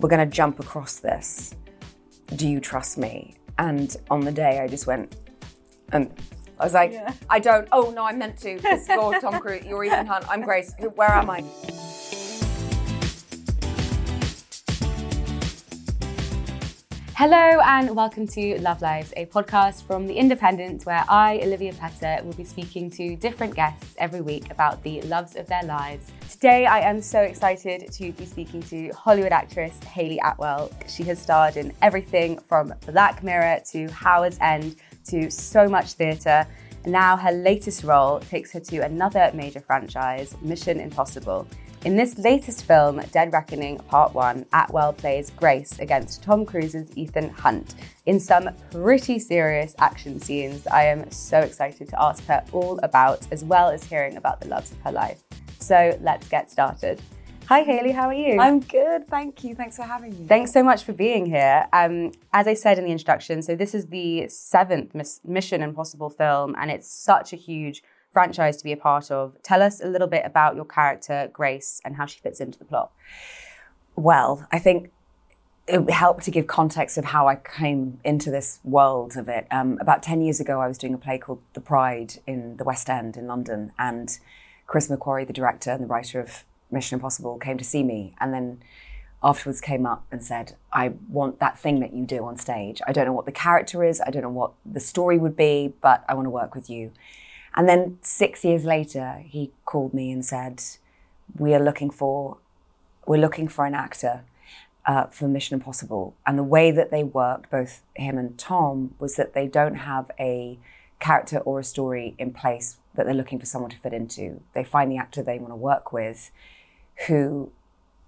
we're going to jump across this. Do you trust me? And on the day, I just went, and I was like, yeah. I don't. Oh no, I meant to. Because you're Tom Cruise, you're Ethan Hunt, I'm Grace. Where am I? Hello and welcome to Love Lives, a podcast from The Independent where I, Olivia Petter, will be speaking to different guests every week about the loves of their lives. Today, I am so excited to be speaking to Hollywood actress Hayley Atwell. She has starred in everything from Black Mirror to Howard's End to so much theatre. Now her latest role takes her to another major franchise, Mission Impossible. In this latest film, Dead Reckoning Part 1, Atwell plays Grace against Tom Cruise's Ethan Hunt in some pretty serious action scenes I am so excited to ask her all about, as well as hearing about the loves of her life. So let's get started. Hi, Hayley. how are you? I'm good, thank you. Thanks for having me. Thanks so much for being here. Um, as I said in the introduction, so this is the seventh Mission Impossible film, and it's such a huge franchise to be a part of. Tell us a little bit about your character, Grace, and how she fits into the plot. Well, I think it helped to give context of how I came into this world of it. Um, about 10 years ago, I was doing a play called The Pride in the West End in London, and Chris McQuarrie, the director and the writer of Mission Impossible, came to see me, and then afterwards came up and said, I want that thing that you do on stage. I don't know what the character is, I don't know what the story would be, but I want to work with you. And then six years later, he called me and said, "We are looking for, we're looking for an actor uh, for Mission Impossible." And the way that they worked, both him and Tom, was that they don't have a character or a story in place that they're looking for someone to fit into. They find the actor they want to work with, who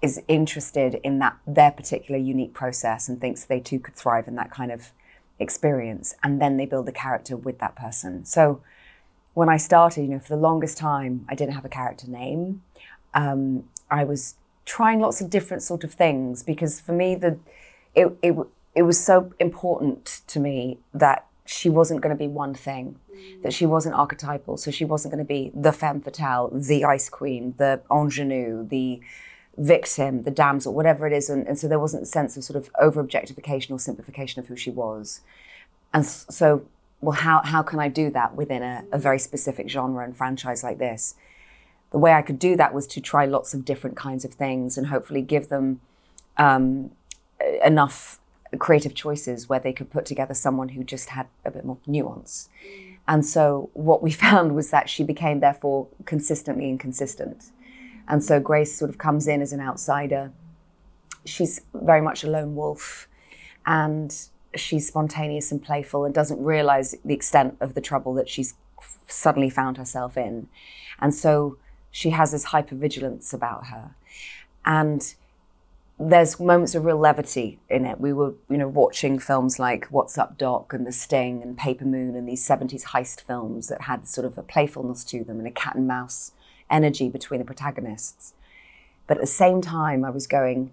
is interested in that their particular unique process and thinks they too could thrive in that kind of experience, and then they build the character with that person. So when I started, you know, for the longest time, I didn't have a character name. Um, I was trying lots of different sort of things because for me, the it, it it was so important to me that she wasn't going to be one thing, that she wasn't archetypal. So she wasn't going to be the femme fatale, the ice queen, the ingenue, the victim, the damsel, whatever it is. And, and so there wasn't a sense of sort of over objectification or simplification of who she was. And so well, how, how can I do that within a, a very specific genre and franchise like this? The way I could do that was to try lots of different kinds of things and hopefully give them um, enough creative choices where they could put together someone who just had a bit more nuance. And so what we found was that she became, therefore, consistently inconsistent. And so Grace sort of comes in as an outsider. She's very much a lone wolf. And she's spontaneous and playful and doesn't realize the extent of the trouble that she's suddenly found herself in. And so she has this hypervigilance about her. And there's moments of real levity in it. We were, you know, watching films like What's Up Doc and The Sting and Paper Moon and these 70s heist films that had sort of a playfulness to them and a cat and mouse energy between the protagonists. But at the same time, I was going,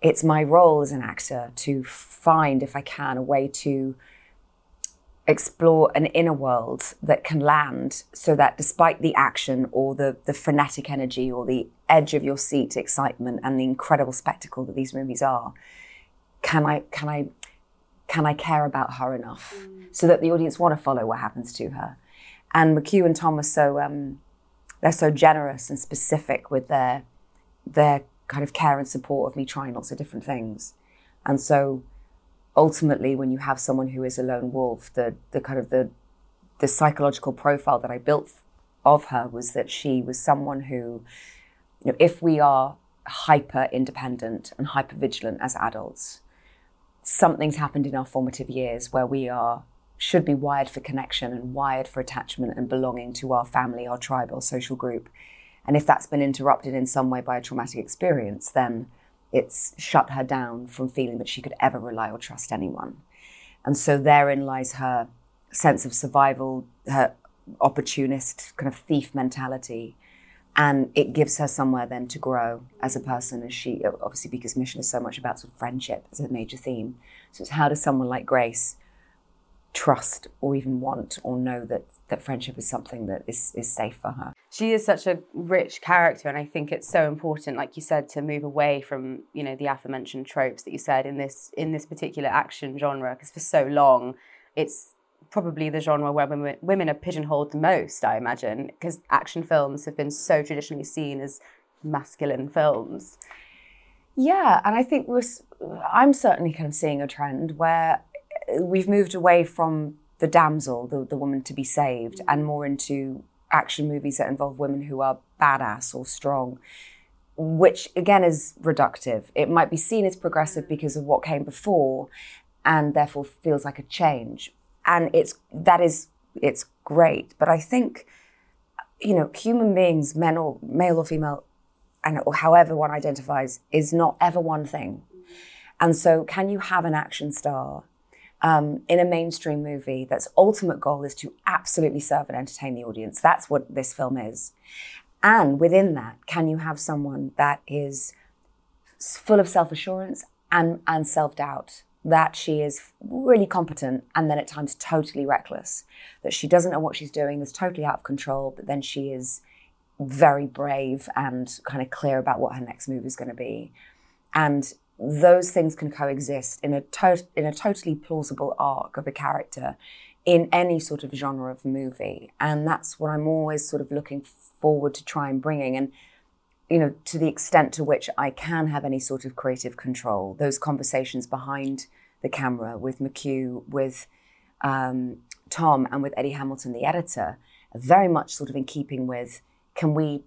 it's my role as an actor to find, if I can, a way to explore an inner world that can land so that despite the action or the, the frenetic energy or the edge of your seat excitement and the incredible spectacle that these movies are, can I can I can I care about her enough mm. so that the audience want to follow what happens to her? And McQ and Tom are so um, they're so generous and specific with their their kind of care and support of me trying lots of different things. And so ultimately when you have someone who is a lone wolf, the the kind of the the psychological profile that I built of her was that she was someone who, you know, if we are hyper independent and hyper vigilant as adults, something's happened in our formative years where we are should be wired for connection and wired for attachment and belonging to our family, our tribe, our social group. And if that's been interrupted in some way by a traumatic experience, then it's shut her down from feeling that she could ever rely or trust anyone. And so therein lies her sense of survival, her opportunist kind of thief mentality. And it gives her somewhere then to grow as a person, as she obviously because mission is so much about sort of friendship as a major theme. So it's how does someone like Grace trust or even want or know that that friendship is something that is, is safe for her. She is such a rich character and I think it's so important, like you said, to move away from, you know, the aforementioned tropes that you said in this in this particular action genre, because for so long it's probably the genre where women, women are pigeonholed the most, I imagine, because action films have been so traditionally seen as masculine films. Yeah, and I think we're, I'm certainly kind of seeing a trend where uh, we've moved away from the damsel, the, the woman to be saved, mm. and more into action movies that involve women who are badass or strong, which again is reductive. It might be seen as progressive mm. because of what came before, and therefore feels like a change. And it's that is it's great, but I think you know human beings, men or male or female, and or however one identifies, is not ever one thing. And so, can you have an action star um, in a mainstream movie that's ultimate goal is to absolutely serve and entertain the audience. That's what this film is. And within that, can you have someone that is full of self assurance and, and self doubt? That she is really competent and then at times totally reckless. That she doesn't know what she's doing, is totally out of control, but then she is very brave and kind of clear about what her next move is going to be. And those things can coexist in a to- in a totally plausible arc of a character in any sort of genre of movie and that's what i'm always sort of looking forward to try and bringing and you know to the extent to which i can have any sort of creative control. Those conversations behind the camera with McQ with um, tom and with eddie hamilton the editor are very much sort of in keeping with can we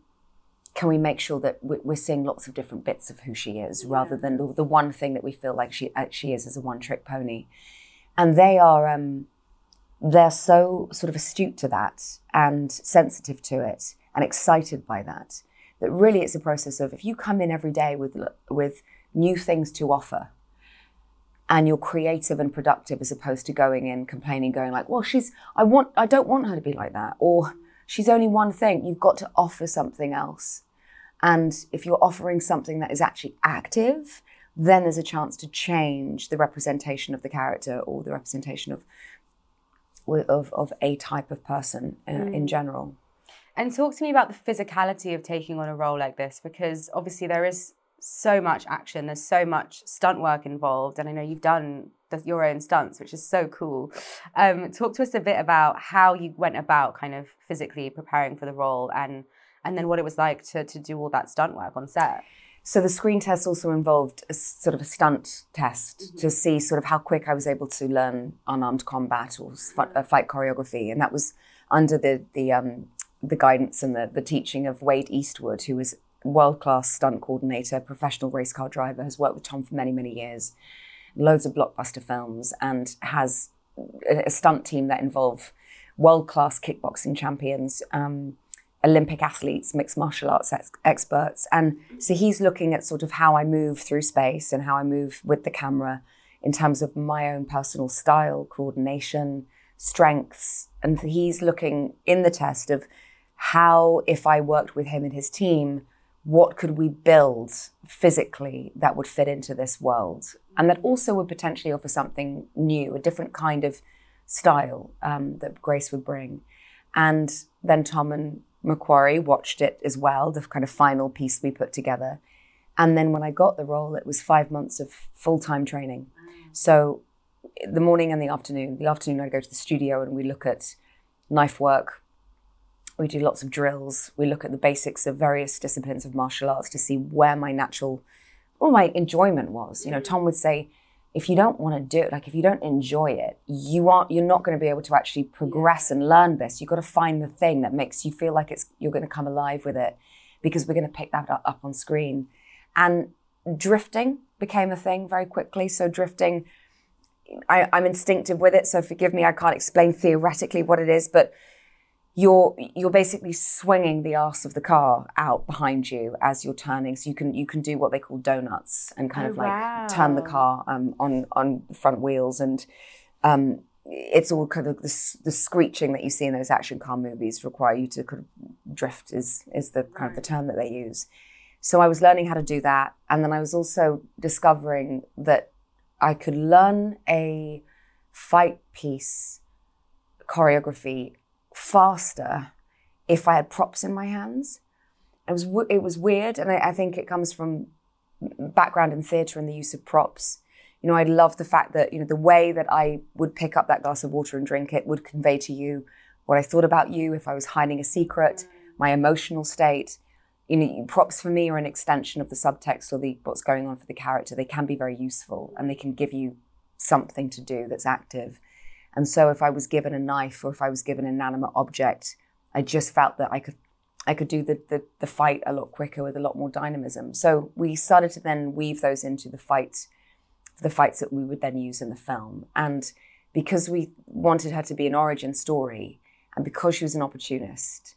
can we make sure that we're seeing lots of different bits of who she is yeah. rather than the, the, one thing that we feel like she uh, she is as a one trick pony. And they are um, they're so sort of astute to that and sensitive to it and excited by that that really it's a process of if you come in every day with with new things to offer and you're creative and productive as opposed to going in complaining going like well she's i want i don't want her to be like that or she's only one thing. You've got to offer something else. And if you're offering something that is actually active, then there's a chance to change the representation of the character or the representation of of, of a type of person uh, mm. in general. And talk to me about the physicality of taking on a role like this, because obviously there is so much action, there's so much stunt work involved, and I know you've done your own stunts, which is so cool. Um, talk to us a bit about how you went about kind of physically preparing for the role and and then what it was like to, to do all that stunt work on set. So the screen test also involved a sort of a stunt test mm-hmm. to see sort of how quick I was able to learn unarmed combat or uh, fight choreography, and that was under the the um, the guidance and the, the teaching of Wade Eastwood, who was world class stunt coordinator, professional race car driver, has worked with Tom for many many years, loads of blockbuster films, and has a, a stunt team that involve world class kickboxing champions. Um, Olympic athletes, mixed martial arts ex- experts. And so he's looking at sort of how I move through space and how I move with the camera in terms of my own personal style, coordination, strengths. And he's looking in the test of how, if I worked with him and his team, what could we build physically that would fit into this world? And that also would potentially offer something new, a different kind of style um, that Grace would bring. And then Tom and McQuarrie watched it as well, the kind of final piece we put together. And then when I got the role, it was five months of full time training. So the morning and the afternoon, the afternoon I'd go to the studio and we look at knife work. We do lots of drills. We look at the basics of various disciplines of martial arts to see where my natural or my enjoyment was. You know, mm. Tom would say, if you don't want to do it, like if you don't enjoy it, you aren't you're not going to be able to actually progress and learn this. You've got to find the thing that makes you feel like it's you're going to come alive with it because we're going to pick that up on screen. And drifting became a thing very quickly. So drifting I, I'm instinctive with it, so forgive me. I can't explain theoretically what it is, but you're you're basically swinging the arse of the car out behind you as you're turning, so you can you can do what they call donuts and kind Oh, of like wow. turn the car um, on on the front wheels, and um, it's all kind of the, the screeching that you see in those action car movies require you to kind of drift is is the kind of the term that they use. So I was learning how to do that, and then I was also discovering that I could learn a fight piece choreography faster if I had props in my hands. It was it was weird, and I, I think it comes from background in theatre and the use of props. You know, I love the fact that you know the way that I would pick up that glass of water and drink it would convey to you what I thought about you, if I was hiding a secret, my emotional state. You know, props for me are an extension of the subtext or the what's going on for the character. They can be very useful, and they can give you something to do that's active. And so if I was given a knife or if I was given an inanimate object, I just felt that I could I could do the, the the fight a lot quicker with a lot more dynamism. So we started to then weave those into the fight the fights that we would then use in the film. And because we wanted her to be an origin story and because she was an opportunist,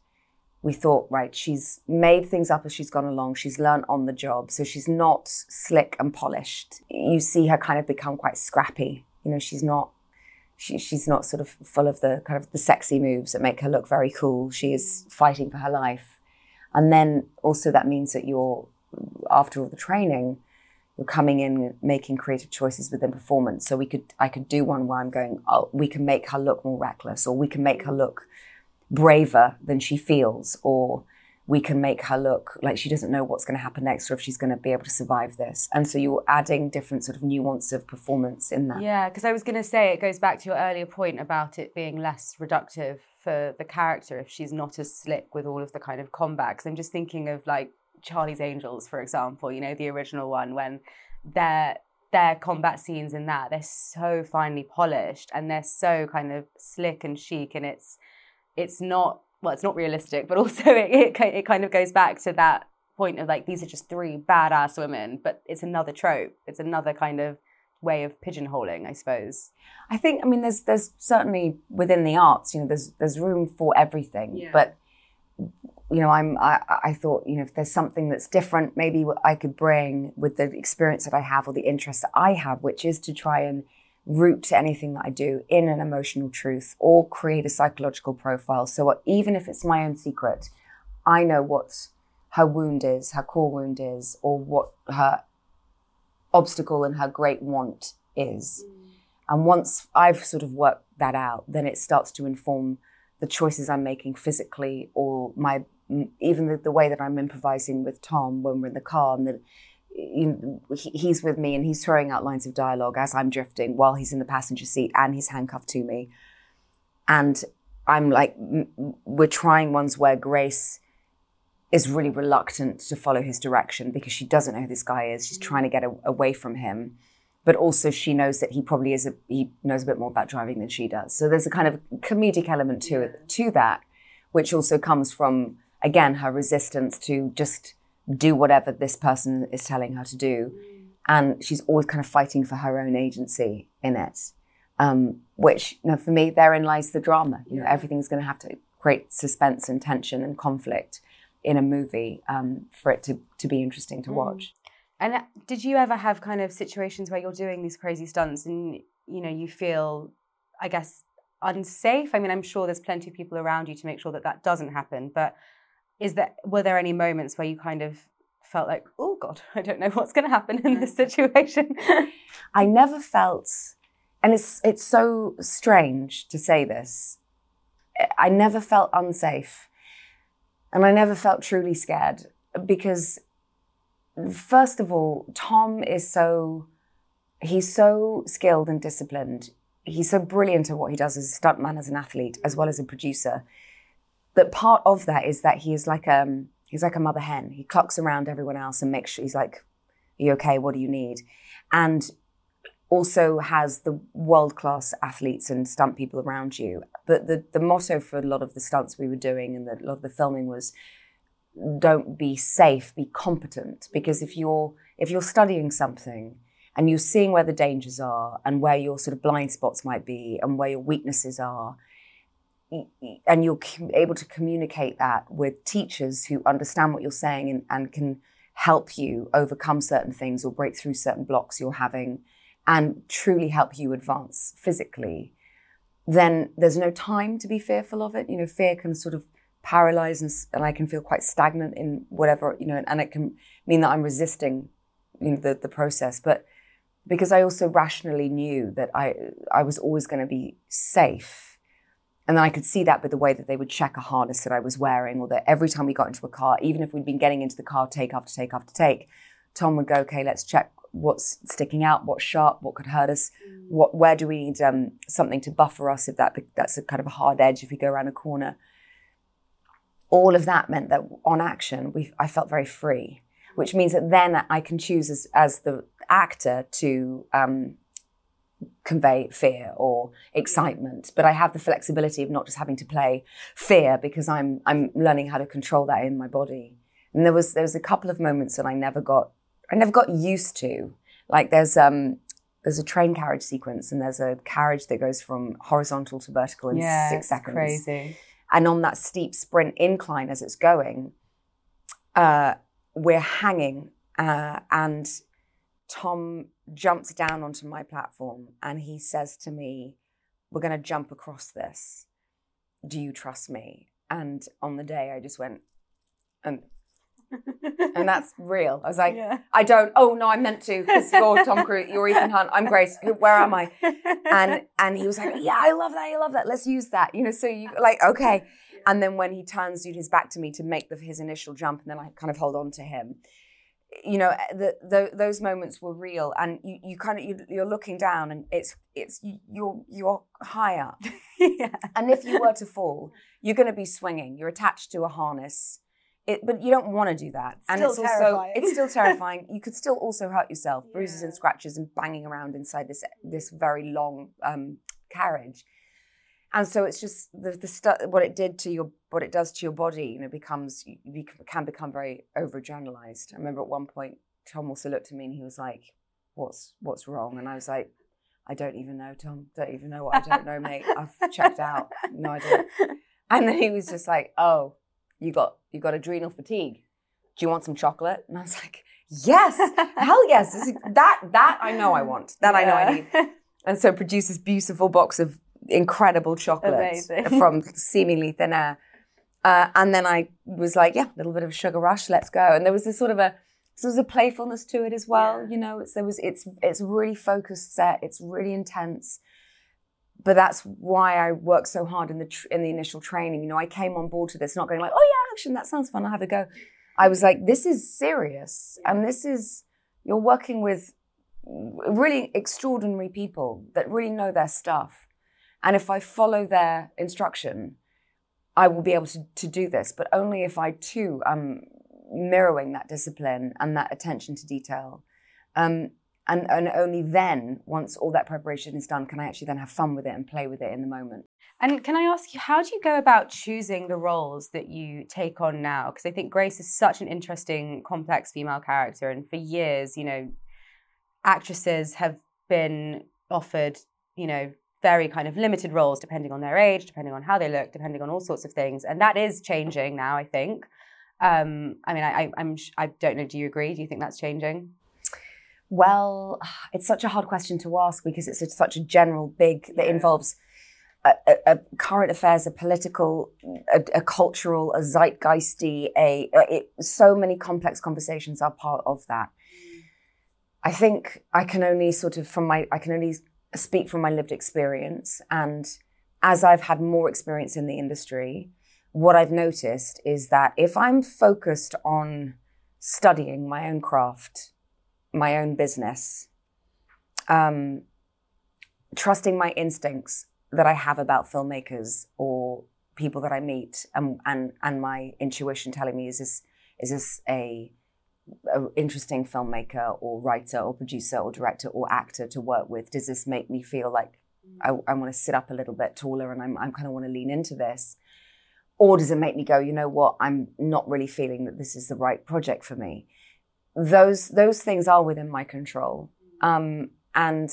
we thought, right, she's made things up as she's gone along. She's learned on the job. So she's not slick and polished. You see her kind of become quite scrappy. You know, she's not she, she's not sort of full of the kind of the sexy moves that make her look very cool. She is fighting for her life. And then also that means that you're after all the training, you're coming in making creative choices within performance. So we could I could do one where I'm going, oh, we can make her look more reckless, or we can make her look braver than she feels, or we can make her look like she doesn't know what's going to happen next or if she's going to be able to survive this. And so you're adding different sort of nuance of performance in that. Yeah, because I was going to say it goes back to your earlier point about it being less reductive for the character if she's not as slick with all of the kind of combat. 'Cause I'm just thinking of like Charlie's Angels, for example, you know, the original one, when their their combat scenes in that they're so finely polished and they're so kind of slick and chic, and it's it's not well, it's not realistic, but also it it, it kind of goes back to that point of like these are just three badass women, but it's another trope. It's another kind of way of pigeonholing, I suppose. I think I mean there's there's certainly within the arts, you know, there's there's room for everything. Yeah. But you know, I'm I, I thought, you know, if there's something that's different, maybe I could bring with the experience that I have or the interest that I have, which is to try and root to anything that I do in an emotional truth or create a psychological profile. So even if it's my own secret, I know what her wound is, her core wound is, or what her obstacle and her great want is. Mm. And once I've sort of worked that out, then it starts to inform the choices I'm making physically or my even the, the way that I'm improvising with Tom when we're in the car and that you know, he, he's with me and he's throwing out lines of dialogue as I'm drifting while he's in the passenger seat and he's handcuffed to me. And I'm like, we're trying ones where Grace is really reluctant to follow his direction because she doesn't know who this guy is. She's trying to get a, away from him, but also she knows that he probably is a, he knows a bit more about driving than she does. So there's a kind of comedic element to it to that, which also comes from again her resistance to just do whatever this person is telling her to do, and she's always kind of fighting for her own agency in it. Um, which you know, for me, therein lies the drama. You know, everything's going to have to create suspense and tension and conflict in a movie um, for it to, to be interesting to watch. And uh, did you ever have kind of situations where you're doing these crazy stunts and you know you feel, I guess, unsafe? I mean, I'm sure there's plenty of people around you to make sure that that doesn't happen. But is that were there any moments where you kind of felt like, oh God, I don't know what's going to happen in this mm-hmm. situation? I never felt, and it's it's so strange to say this. I never felt unsafe, and I never felt truly scared because, first of all, Tom is so he's so skilled and disciplined. He's so brilliant at what he does as a stuntman, as an athlete, as well as a producer. That part of that is that he is like um he's like a mother hen. He clocks around everyone else and makes sure he's like, "Are you okay? What do you need?" And also has the world class athletes and stunt people around you. But the, the motto for a lot of the stunts we were doing and the, a lot of the filming was don't be safe, be competent. Because if you're if you're studying something and you're seeing where the dangers are and where your sort of blind spots might be and where your weaknesses are and you're able to communicate that with teachers who understand what you're saying and, and can help you overcome certain things or break through certain blocks you're having and truly help you advance physically, then there's no time to be fearful of it. You know, fear can sort of paralyze and, and I can feel quite stagnant in whatever, you know, and it can mean that I'm resisting you know, the, the process. But because I also rationally knew that I, I was always going to be safe and then I could see that by the way that they would check a harness that I was wearing, or that every time we got into a car, even if we'd been getting into the car take after take after take, Tom would go, okay, let's check what's sticking out, what's sharp, what could hurt us, mm. what where do we need um, something to buffer us if that that's a kind of a hard edge if we go around a corner. All of that meant that on action, we I felt very free, which means that then I can choose as as the actor to um, convey fear or excitement but i have the flexibility of not just having to play fear because i'm i'm learning how to control that in my body. And there was there was a couple of moments that i never got i never got used to. Like there's um there's a train carriage sequence and there's a carriage that goes from horizontal to vertical in yeah, six seconds. crazy. And on that steep sprint incline as it's going uh, we're hanging uh, and tom jumps down onto my platform and he says to me, We're going to jump across this. Do you trust me? And on the day, I just went, and and that's real. I was like, yeah. I don't. Oh no, I meant to because you're Tom Cruise, you're Ethan Hunt, I'm Grace. Where am I? And and he was like, Yeah, I love that. I love that. Let's use that. You know, so you like okay. And then when he turns his back to me to make the, his initial jump, and then I kind of hold on to him you know the, the, those moments were real and you, you kind of you, are looking down and it's it's you're you're high up yeah. and if you were to fall you're going to be swinging you're attached to a harness it, but you don't want to do that and still it's terrifying. also it's still terrifying you could still also hurt yourself yeah. bruises and scratches and banging around inside this this very long um, carriage and so it's just the, the stu- what it did to your what it does to your body you know becomes you can become very overgeneralized. I remember at one point tom also looked at me and he was like what's what's wrong? And i was like i don't even know tom. Don't even know what i don't know mate. I've checked out. No idea. And then he was just like oh you got you got adrenal fatigue. Do you want some chocolate? And i was like yes. Hell yes. That that i know i want. That yeah. i know i need. And so produced this beautiful box of incredible chocolate from seemingly thin air. Uh, and then I was like, yeah, a little bit of sugar rush, let's go. And there was this sort of a, there was a playfulness to it as well. Yeah. You know, it's, there was, it's, it's really focused set. It's really intense. But that's why I worked so hard in the tr- in the initial training. You know, I came on board to this not going like, oh yeah, action, that sounds fun. I'll have a go. I was like, this is serious, and this is you're working with really extraordinary people that really know their stuff and if I follow their instruction, I will be able to, to do this, but only if I too am mirroring that discipline and that attention to detail. Um, and, and only then, once all that preparation is done, can I actually then have fun with it and play with it in the moment. And can I ask you, how do you go about choosing the roles that you take on now? Because I think Grace is such an interesting, complex female character. And for years, you know, actresses have been offered, you know, very kind of limited roles depending on their age, depending on how they look, depending on all sorts of things. And that is changing now, I think. Um, I mean, I, I'm, I don't know. Do you agree? Do you think that's changing? Well, it's such a hard question to ask because it's a, such a general, big that involves a, a, a, current affairs, a political, a, cultural, a zeitgeisty, a it, so many complex conversations are part of that. I think I can only sort of from my I can only speak from my lived experience. And as I've had more experience in the industry, what I've noticed is that if I'm focused on studying my own craft, my own business, um, trusting my instincts that I have about filmmakers or people that I meet, and and and my intuition telling me is this is this a an interesting filmmaker or writer or producer or director or actor to work with? Does this make me feel like I, I want to sit up a little bit taller and I'm, I'm kind of want to lean into this? Or does it make me go, you know what, I'm not really feeling that this is the right project for me? Those those things are within my control. Um, and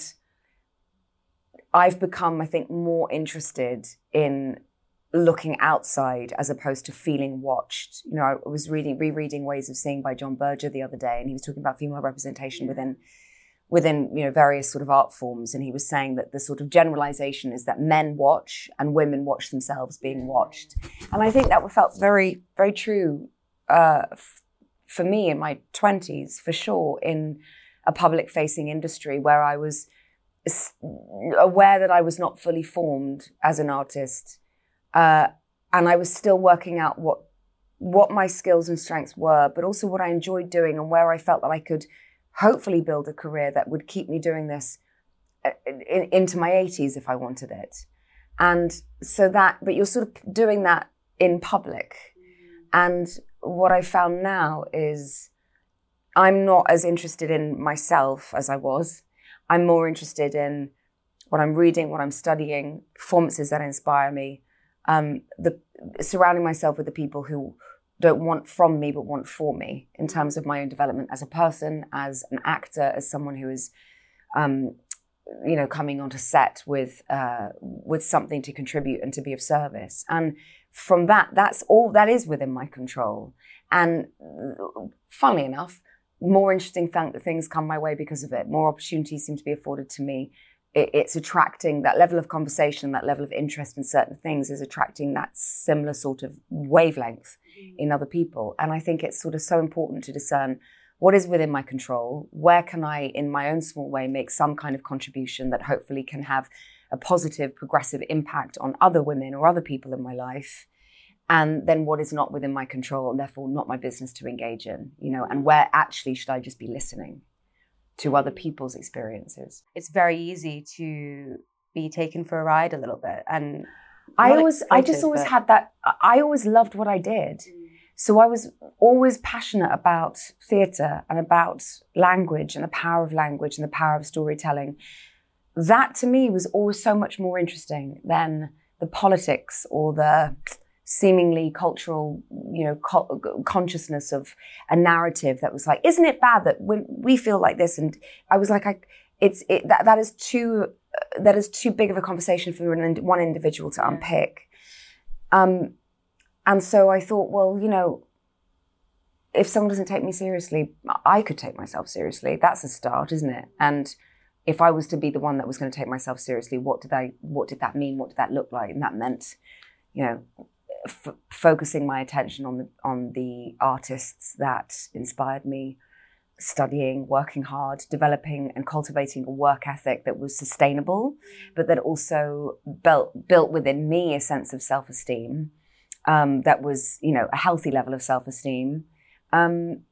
I've become, I think, more interested in looking outside as opposed to feeling watched. You know, I was reading, rereading Ways of Seeing by John Berger the other day, and he was talking about female representation within within you know various sort of art forms, and he was saying that the sort of generalization is that men watch and women watch themselves being watched, and I think that felt very very true uh, f- for me in my twenties for sure in a public facing industry where I was aware that I was not fully formed as an artist uh, and I was still working out what what my skills and strengths were, but also what I enjoyed doing and where I felt that I could hopefully build a career that would keep me doing this uh, in, into my 80s if I wanted it. And so that, but you're sort of doing that in public. And what I found now is I'm not as interested in myself as I was. I'm more interested in what I'm reading, what I'm studying, performances that inspire me, um, the surrounding myself with the people who don't want from me but want for me in terms of my own development as a person, as an actor, as someone who is, um, you know, coming onto set with uh, with something to contribute and to be of service. And from that, that's all that is within my control. And funnily enough, more interesting th- things come my way because of it. More opportunities seem to be afforded to me it's attracting that level of conversation, that level of interest in certain things is attracting that similar sort of wavelength mm. in other people. And I think it's sort of so important to discern what is within my control, where can I, in my own small way, make some kind of contribution that hopefully can have a positive, progressive impact on other women or other people in my life. And then what is not within my control and therefore not my business to engage in, you know, and where actually should I just be listening? To other people's experiences. It's very easy to be taken for a ride a little bit. And I always, I just always but... had that, I always loved what I did. Mm. So I was always passionate about theatre and about language and the power of language and the power of storytelling. That to me was always so much more interesting than the politics or the seemingly cultural, you know, co- consciousness of a narrative that was like, isn't it bad that when we feel like this? And I was like, I, it's it, that that is too uh, that is too big of a conversation for one individual to unpick. Um, and so I thought, well, you know, if someone doesn't take me seriously, I could take myself seriously. That's a start, isn't it? And if I was to be the one that was going to take myself seriously, what did I? What did that mean? What did that look like? And that meant, you know, f- focusing my attention on the on the artists that inspired me, studying, working hard, developing and cultivating a work ethic that was sustainable, but that also built built within me a sense of self esteem, um, that was you know a healthy level of self esteem. Um,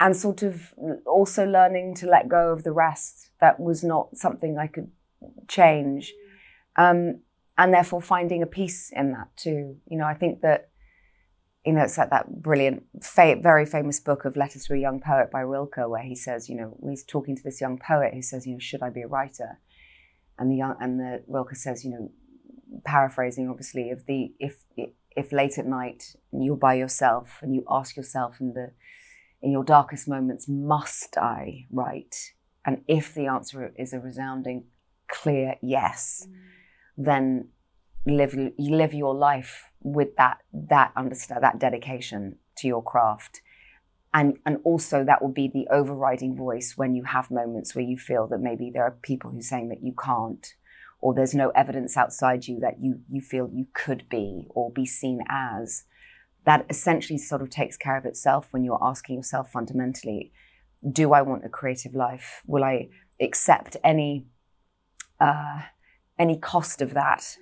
and sort of also learning to let go of the rest that was not something I could change. Um, and therefore finding a peace in that too. You know, I think that you know it's like that brilliant, fa- very famous book of Letters to a Young Poet by Rilke, where he says, you know, he's talking to this young poet who says, you know, should I be a writer? And the young and the Rilke says, you know, paraphrasing obviously, of the if if late at night you're by yourself and you ask yourself in the in your darkest moments, must I write? And if the answer is a resounding, clear yes. Mm then live you live your life with that that understand that dedication to your craft. And and also that will be the overriding voice when you have moments where you feel that maybe there are people who are saying that you can't or there's no evidence outside you that you you feel you could be or be seen as. That essentially sort of takes care of itself when you're asking yourself fundamentally do i want a creative life? Will i accept any uh, any cost of that.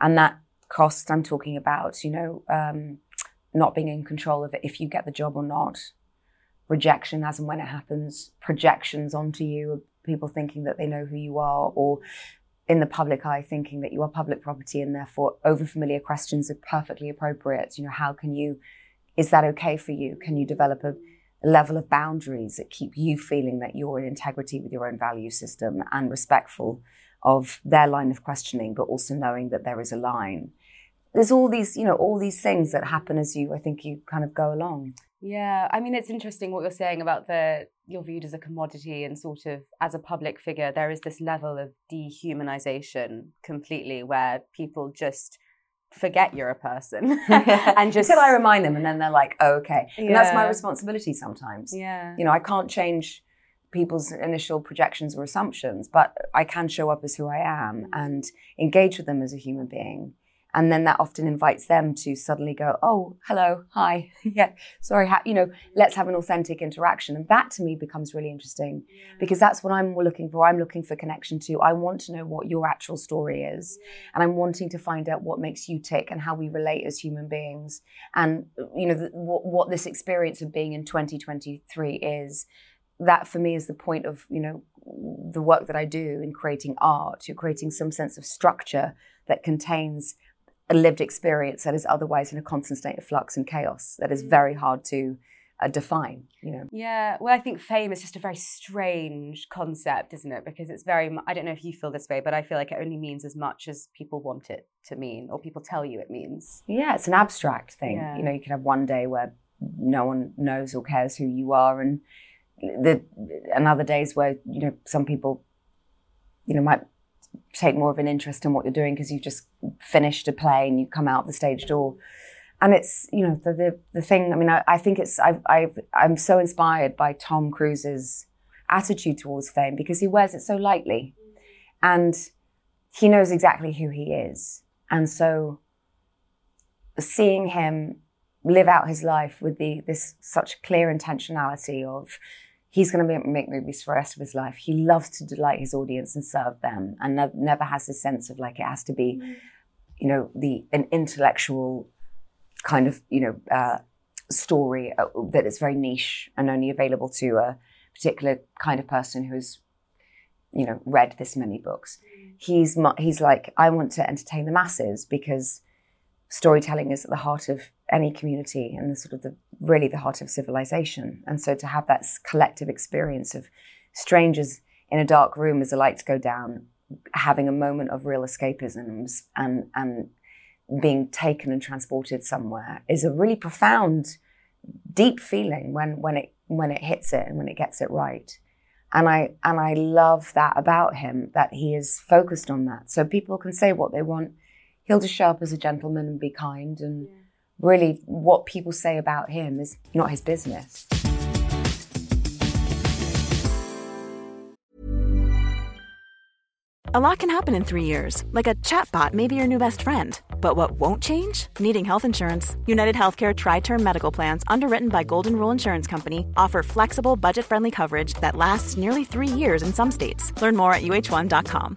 And that cost I'm talking about, you know, um, not being in control of it if you get the job or not, rejection as and when it happens, projections onto you, people thinking that they know who you are, or in the public eye thinking that you are public property and therefore overfamiliar questions are perfectly appropriate. You know, how can you, is that okay for you? Can you develop a level of boundaries that keep you feeling that you're in integrity with your own value system and respectful of their line of questioning, but also knowing that there is a line. There's all these, you know, all these things that happen as you, I think, you kind of go along. Yeah, I mean, it's interesting what you're saying about the you're viewed as a commodity and sort of as a public figure. There is this level of dehumanization completely where people just forget you're a person and just until I remind them, and then they're like, oh, "Okay," and that's my responsibility sometimes. Yeah, you know, I can't change people's initial projections or assumptions, but I can show up as who I am mm. and engage with them as a human being. And then that often invites them to suddenly go oh hello hi yeah sorry ha-, you know let's have an authentic interaction. And that to me becomes really interesting because that's what i'm looking for. I'm looking for connection to i want to know what your actual story is. And i'm wanting to find out what makes you tick and how we relate as human beings. And you know the, what, what this experience of being in 2023 is that for me is the point of you know the work that i do in creating art you're creating some sense of structure that contains a lived experience that is otherwise in a constant state of flux and chaos that is very mm. hard to uh, define you know yeah well i think fame is just a very strange concept isn't it because it's very i don't know if you feel this way but i feel like it only means as much as people want it to mean or people tell you it means yeah it's an abstract thing yeah. you know you can have one day where no one knows or cares who you are and the and other days where you know some people you know might take more of an interest in what you're doing because you've just finished a play and you come out the stage door. And it's, you know, the, the, the thing, I mean, I, I think it's, I've, I've, I'm so inspired by Tom Cruise's attitude towards fame because he wears it so lightly. And he knows exactly who he is. And so seeing him live out his life with the, this such clear intentionality of he's going to make movies for the rest of his life. He loves to delight his audience and serve them, and ne- never has this sense of like it has to be, mm. you know, the an intellectual kind of you know uh, story uh, that is very niche and only available to a particular kind of person who's you know read this many books. Mm. He's he's like I want to entertain the masses because storytelling is at the heart of any community and the sort of the really the heart of civilization. And so to have that collective experience of strangers in a dark room as the lights go down, having a moment of real escapism and and being taken and transported somewhere is a really profound, deep feeling when when it when it hits it and when it gets it right. And I and I love that about him that he is focused on that. So people can say what they want he'll just show up as a gentleman and be kind. And yeah. really, what people say about him is not his business. A lot can happen in three years, like a chatbot may be your new best friend. But what won't change? Needing health insurance. United Healthcare Tri Term Medical Plans, underwritten by Golden Rule Insurance Company, offer flexible, budget friendly coverage that lasts nearly three years in some states. Learn more at uh1.com.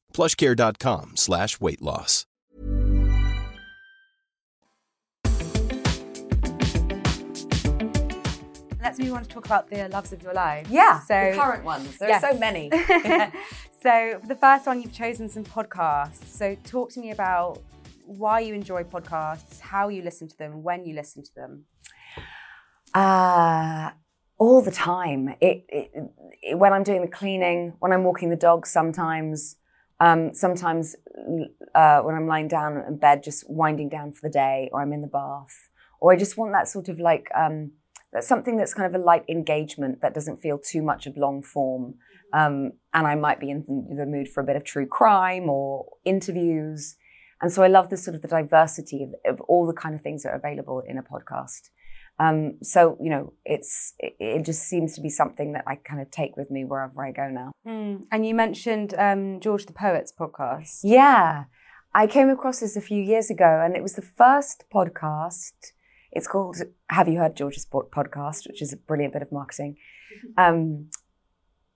plushcare.com slash weight loss. Let's move on to talk about the loves of your life. Yeah, so, the current ones. There yes. are so many. so for the first one, you've chosen some podcasts. So talk to me about why you enjoy podcasts, how you listen to them, when you listen to them. Uh, all the time. It, it, it, when I'm doing the cleaning, when I'm walking the dog, sometimes um, sometimes uh, when I'm lying down in bed, just winding down for the day, or I'm in the bath, or I just want that sort of like um, that's something that's kind of a light engagement that doesn't feel too much of long form. Um, and I might be in the mood for a bit of true crime or interviews. And so I love the sort of the diversity of, of all the kind of things that are available in a podcast. Um, so you know, it's it, it, just seems to be something that I kind of take with me wherever I go now. Mm. And you mentioned um, George the Poet's podcast. Yeah, I came across this a few years ago, and it was the first podcast. It's called Have You Heard George's Podcast, which is a brilliant bit of marketing. Um,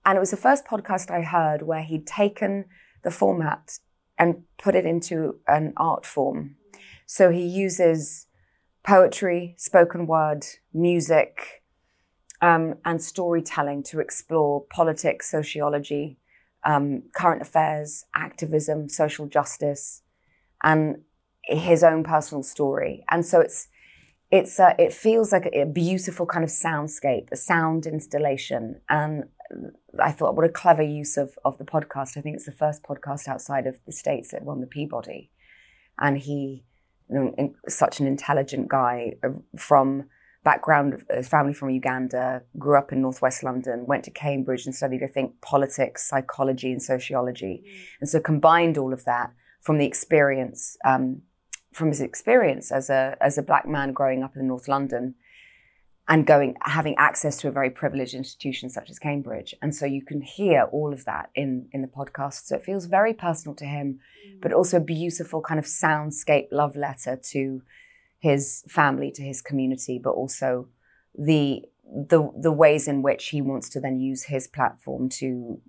and it was the first podcast I heard where he'd taken the format and put it into an art form. So he uses poetry, spoken word, music, um, and storytelling to explore politics, sociology, um, current affairs, activism, social justice, and his own personal story. And so it's it's uh, it feels like a, a beautiful kind of soundscape, a sound installation, and I thought, what a clever use of of the podcast. I think it's the first podcast outside of the states that won the Peabody, and he, such an intelligent guy uh, from background, his family from Uganda, grew up in northwest London, went to Cambridge and studied, I think, politics, psychology, and sociology, mm. and so combined all of that from the experience. Um, from his experience as a as a black man growing up in North London and going having access to a very privileged institution such as Cambridge. And so you can hear all of that in in the podcast. So it feels very personal to him, mm. but also a beautiful kind of soundscape love letter to his family, to his community, but also the the the ways in which he wants to then use his platform to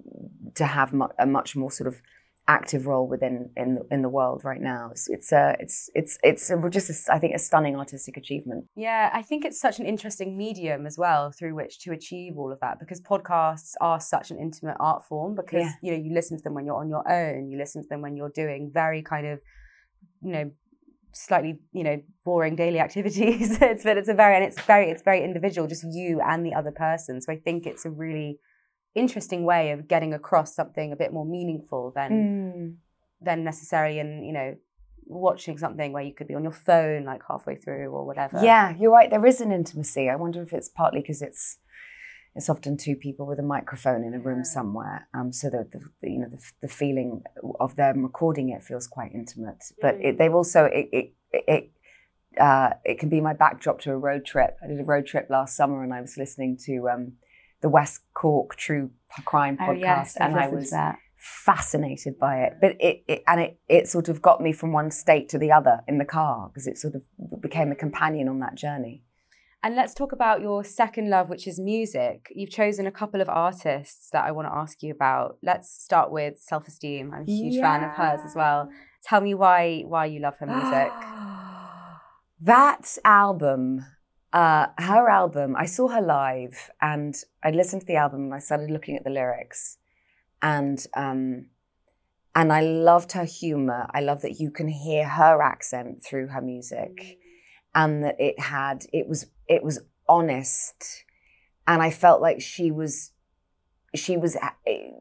to have mu- a much more sort of active role within in the, in the world right now. It's it's a, it's it's it's just a, I think a stunning artistic achievement. Yeah, I think it's such an interesting medium as well through which to achieve all of that because podcasts are such an intimate art form because yeah. you know you listen to them when you're on your own, you listen to them when you're doing very kind of you know slightly you know boring daily activities it's but it's a very and it's very it's very individual just you and the other person so i think it's a really interesting way of getting across something a bit more meaningful than mm. than necessarily in you know watching something where you could be on your phone like halfway through or whatever. Yeah, you're right. There is an intimacy. I wonder if it's partly because it's it's often two people with a microphone in a room somewhere. Um, so the, the, the you know the, the, feeling of them recording it feels quite intimate. But it, they've also it it it, uh, it can be my backdrop to a road trip. I did a road trip last summer and I was listening to um, the West Cork True Crime podcast, oh, yes, and I was fascinated by it. But it, it, and it it sort of got me from one state to the other in the car because it sort of became a companion on that journey. And let's talk about your second love, which is music. You've chosen a couple of artists that I want to ask you about. Let's start with Self Esteem. I'm a huge yeah. fan of hers as well. Tell me why why you love her music. that album uh, her album, I saw her live and I listened to the album and I started looking at the lyrics. And um, and I loved her humor. I love that you can hear her accent through her music. And that it had it was it was honest. And I felt like she was she was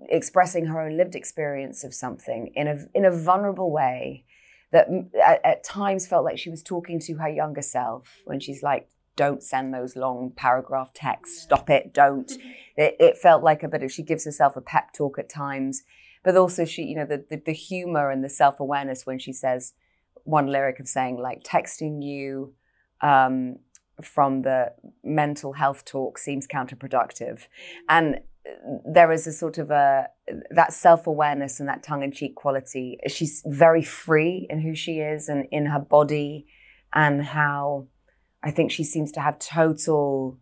expressing her own lived experience of something in a in a vulnerable way that at, at, times felt like she was talking to her younger self when she's like don't send those long paragraph texts. Stop it. Don't. It, it, felt like a bit of, she gives herself a pep talk at times, but also she, you know, the, the, the humor and the self awareness when she says one lyric of saying, like, texting you um, from the mental health talk seems counterproductive. And there is a sort of a that self-awareness and that tongue-in-cheek quality she's very free in who she is and in her body and how I think she seems to have total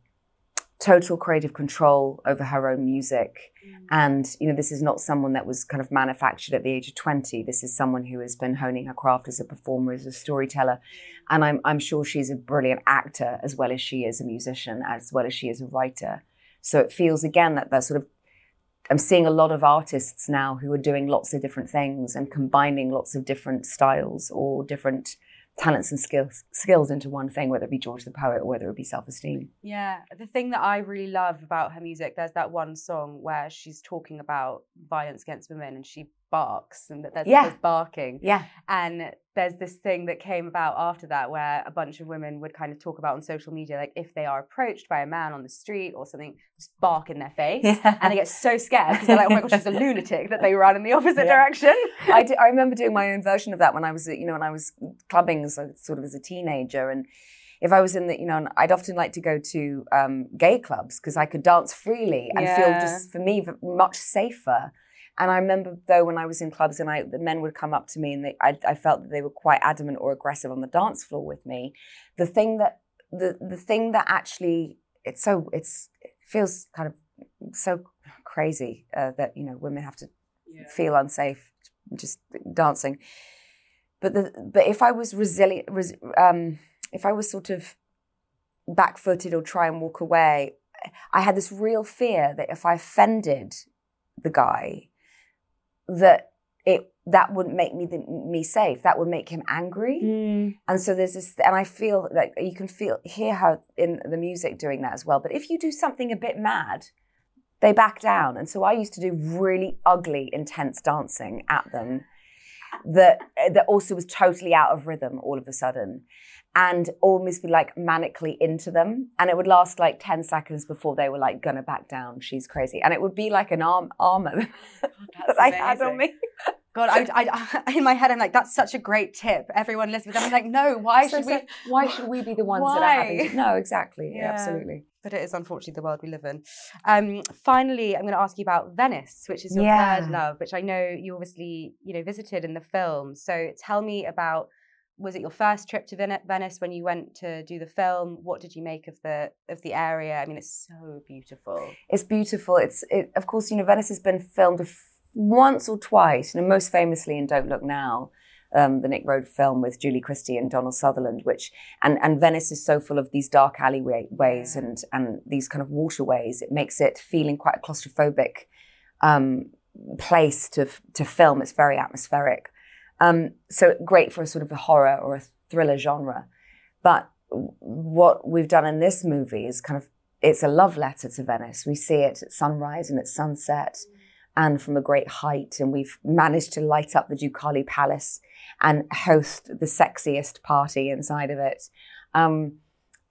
total creative control over her own music. Mm. And, you know, this is not someone that was kind of manufactured at the age of 20. This is someone who has been honing her craft as a performer, as a storyteller. And I'm, I'm sure she's a brilliant actor as well as she is a musician, as well as she is a writer. So it feels again that that sort of I'm seeing a lot of artists now who are doing lots of different things and combining lots of different styles or different talents and skills skills into one thing, whether it be George the poet or whether it be self esteem. Yeah, the thing that I really love about her music, there's that one song where she's talking about violence against women and she barks and that there's, yeah. there's barking. Yeah. And there's this thing that came about after that where a bunch of women would kind of talk about on social media, like if they are approached by a man on the street or something, just bark in their face. Yeah. And they get so scared because they're like, oh my gosh, she's a lunatic that they run in the opposite yeah. direction. I, I remember doing my own version of that when I was, you know, when I was clubbing as a, sort of as a teenager. And if I was in the, you know, I'd often like to go to um, gay clubs because I could dance freely and yeah. feel just, for me, much safer and I remember though when I was in clubs and I, the men would come up to me and they, I, I felt that they were quite adamant or aggressive on the dance floor with me. The thing that the the thing that actually it's so it's it feels kind of so crazy uh, that you know women have to yeah. feel unsafe just dancing. But the but if I was resilient, res, um, if I was sort of back-footed or try and walk away, I had this real fear that if I offended the guy, that it that wouldn't make me the, me safe. That would make him angry. Mm. And so there's this, and I feel like you can feel hear how in the music doing that as well. But if you do something a bit mad, they back down. And so I used to do really ugly, intense dancing at them that that also was totally out of rhythm all of a sudden and almost be like manically into them and it would last like 10 seconds before they were like gonna back down she's crazy and it would be like an arm armor that i had on me God, I, I, I, in my head, I'm like, that's such a great tip. Everyone listen. But I'm like, no, why So should we? why should we be the ones that are having no exactly Yeah. absolutely But it is unfortunately the world we live in. Um, finally, I'm going to ask you about Venice, which is your Yeah. third love, which I know you obviously, you know, visited in the film. So tell me about. Was it your first trip to Venice when you went to do the film? What did you make of the of the area? I mean, it's so beautiful. it's beautiful it's it, of course you know venice has been filmed once or twice you know most famously in don't look now um, the Nic Roeg film with Julie Christie and Donald Sutherland, which and, and Venice is so full of these dark alleyways and and these kind of waterways. It makes it feeling quite a claustrophobic um, place to to film. It's very atmospheric, um, so great for a sort of a horror or a thriller genre. But what we've done in this movie is kind of it's a love letter to Venice. We see it at sunrise and at sunset and from a great height. And we've managed to light up the Ducale Palace and host the sexiest party inside of it. Um,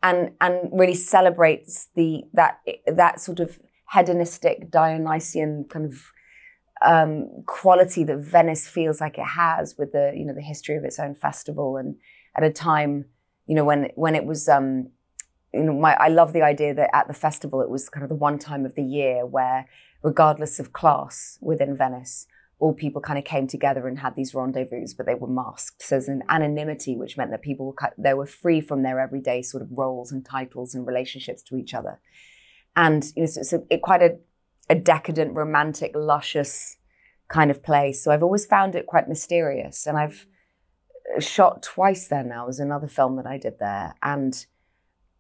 and, and really celebrates the, that, that sort of hedonistic Dionysian kind of um, quality that Venice feels like it has with the, you know, the history of its own festival. And at a time, you know, when, when it was, um, you know, my, I love the idea that at the festival it was kind of the one time of the year where, regardless of class within Venice, all people kind of came together and had these rendezvous, but they were masked. So there's an anonymity, which meant that people were they were free from their everyday sort of roles and titles and relationships to each other, and you know, so it's it quite a, a decadent, romantic, luscious kind of place. So I've always found it quite mysterious, and I've shot twice there now. It was another film that I did there, and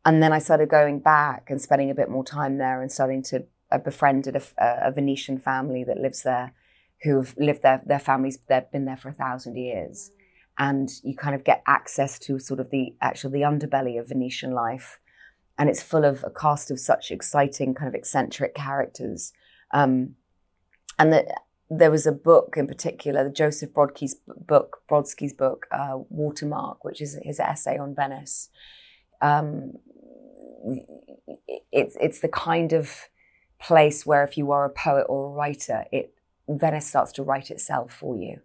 and then I started going back and spending a bit more time there and starting to I befriended a, a Venetian family that lives there, who've lived there. Their families they've been there for a thousand years, and you kind of get access to sort of the actual the underbelly of Venetian life, and it's full of a cast of such exciting kind of eccentric characters, um, and that there was a book in particular, Joseph Brodsky's book, Brodsky's book, uh, Watermark, which is his essay on Venice. Um, it's it's the kind of place where if you are a poet or a writer, it Venice starts to write itself for you.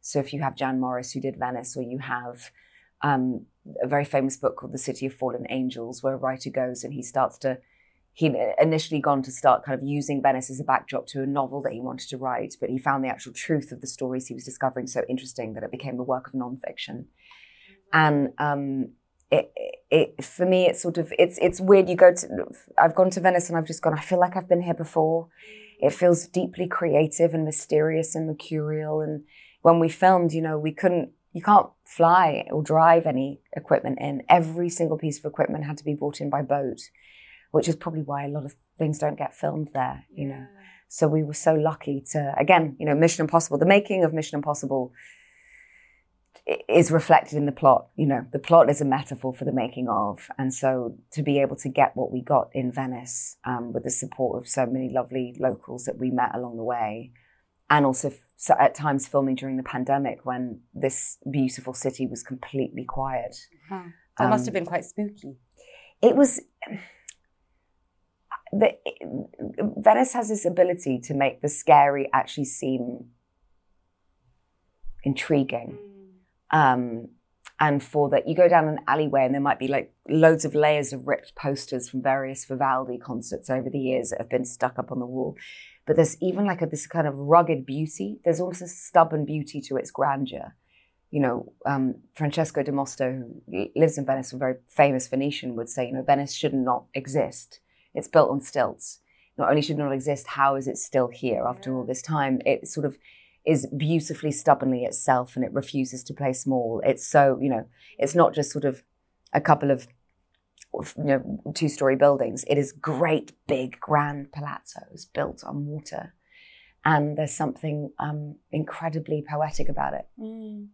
So if you have Jan Morris who did Venice, or you have um, a very famous book called The City of Fallen Angels, where a writer goes and he starts to he initially gone to start kind of using Venice as a backdrop to a novel that he wanted to write, but he found the actual truth of the stories he was discovering so interesting that it became a work of nonfiction. And um, it, it for me, it's sort of it's it's weird. You go to I've gone to Venice and I've just gone. I feel like I've been here before. It feels deeply creative and mysterious and mercurial. And when we filmed, you know, we couldn't. You can't fly or drive any equipment in. Every single piece of equipment had to be brought in by boat, which is probably why a lot of things don't get filmed there. You know, so we were so lucky to again, you know, Mission Impossible. The making of Mission Impossible is reflected in the plot. You know, the plot is a metaphor for the making of, and so to be able to get what we got in Venice um, with the support of so many lovely locals that we met along the way, and also f- at times filming during the pandemic when this beautiful city was completely quiet. That must Um, have been quite spooky. It was. The, Venice has this ability to make the scary actually seem intriguing. Um, and for that, you go down an alleyway and there might be like loads of layers of ripped posters from various Vivaldi concerts over the years that have been stuck up on the wall. But there's even like a, this kind of rugged beauty. There's almost a stubborn beauty to its grandeur. You know, um, Francesco da Mosto, who lives in Venice, a very famous Venetian, would say, you know, Venice should not exist. It's built on stilts. Not only should it not exist, how is it still here after all this time? It sort of is beautifully stubbornly itself and it refuses to play small. It's so, you know, it's not just sort of a couple of you know, two story buildings. It is great, big, grand palazzos built on water. And there's something um, incredibly poetic about it. Mm.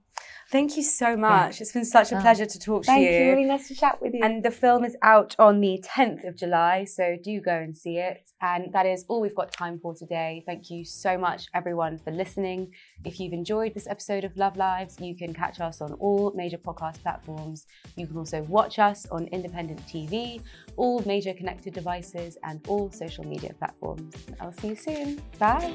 Thank you so much. Yeah. It's been such a pleasure to talk to you. Thank you. Really nice to chat with you. And the film is out on the 10th of July, so do go and see it. And that is all we've got time for today. Thank you so much, everyone, for listening. If you've enjoyed this episode of Love Lives, you can catch us on all major podcast platforms. You can also watch us on independent TV, all major connected devices, and all social media platforms. I'll see you soon. Bye.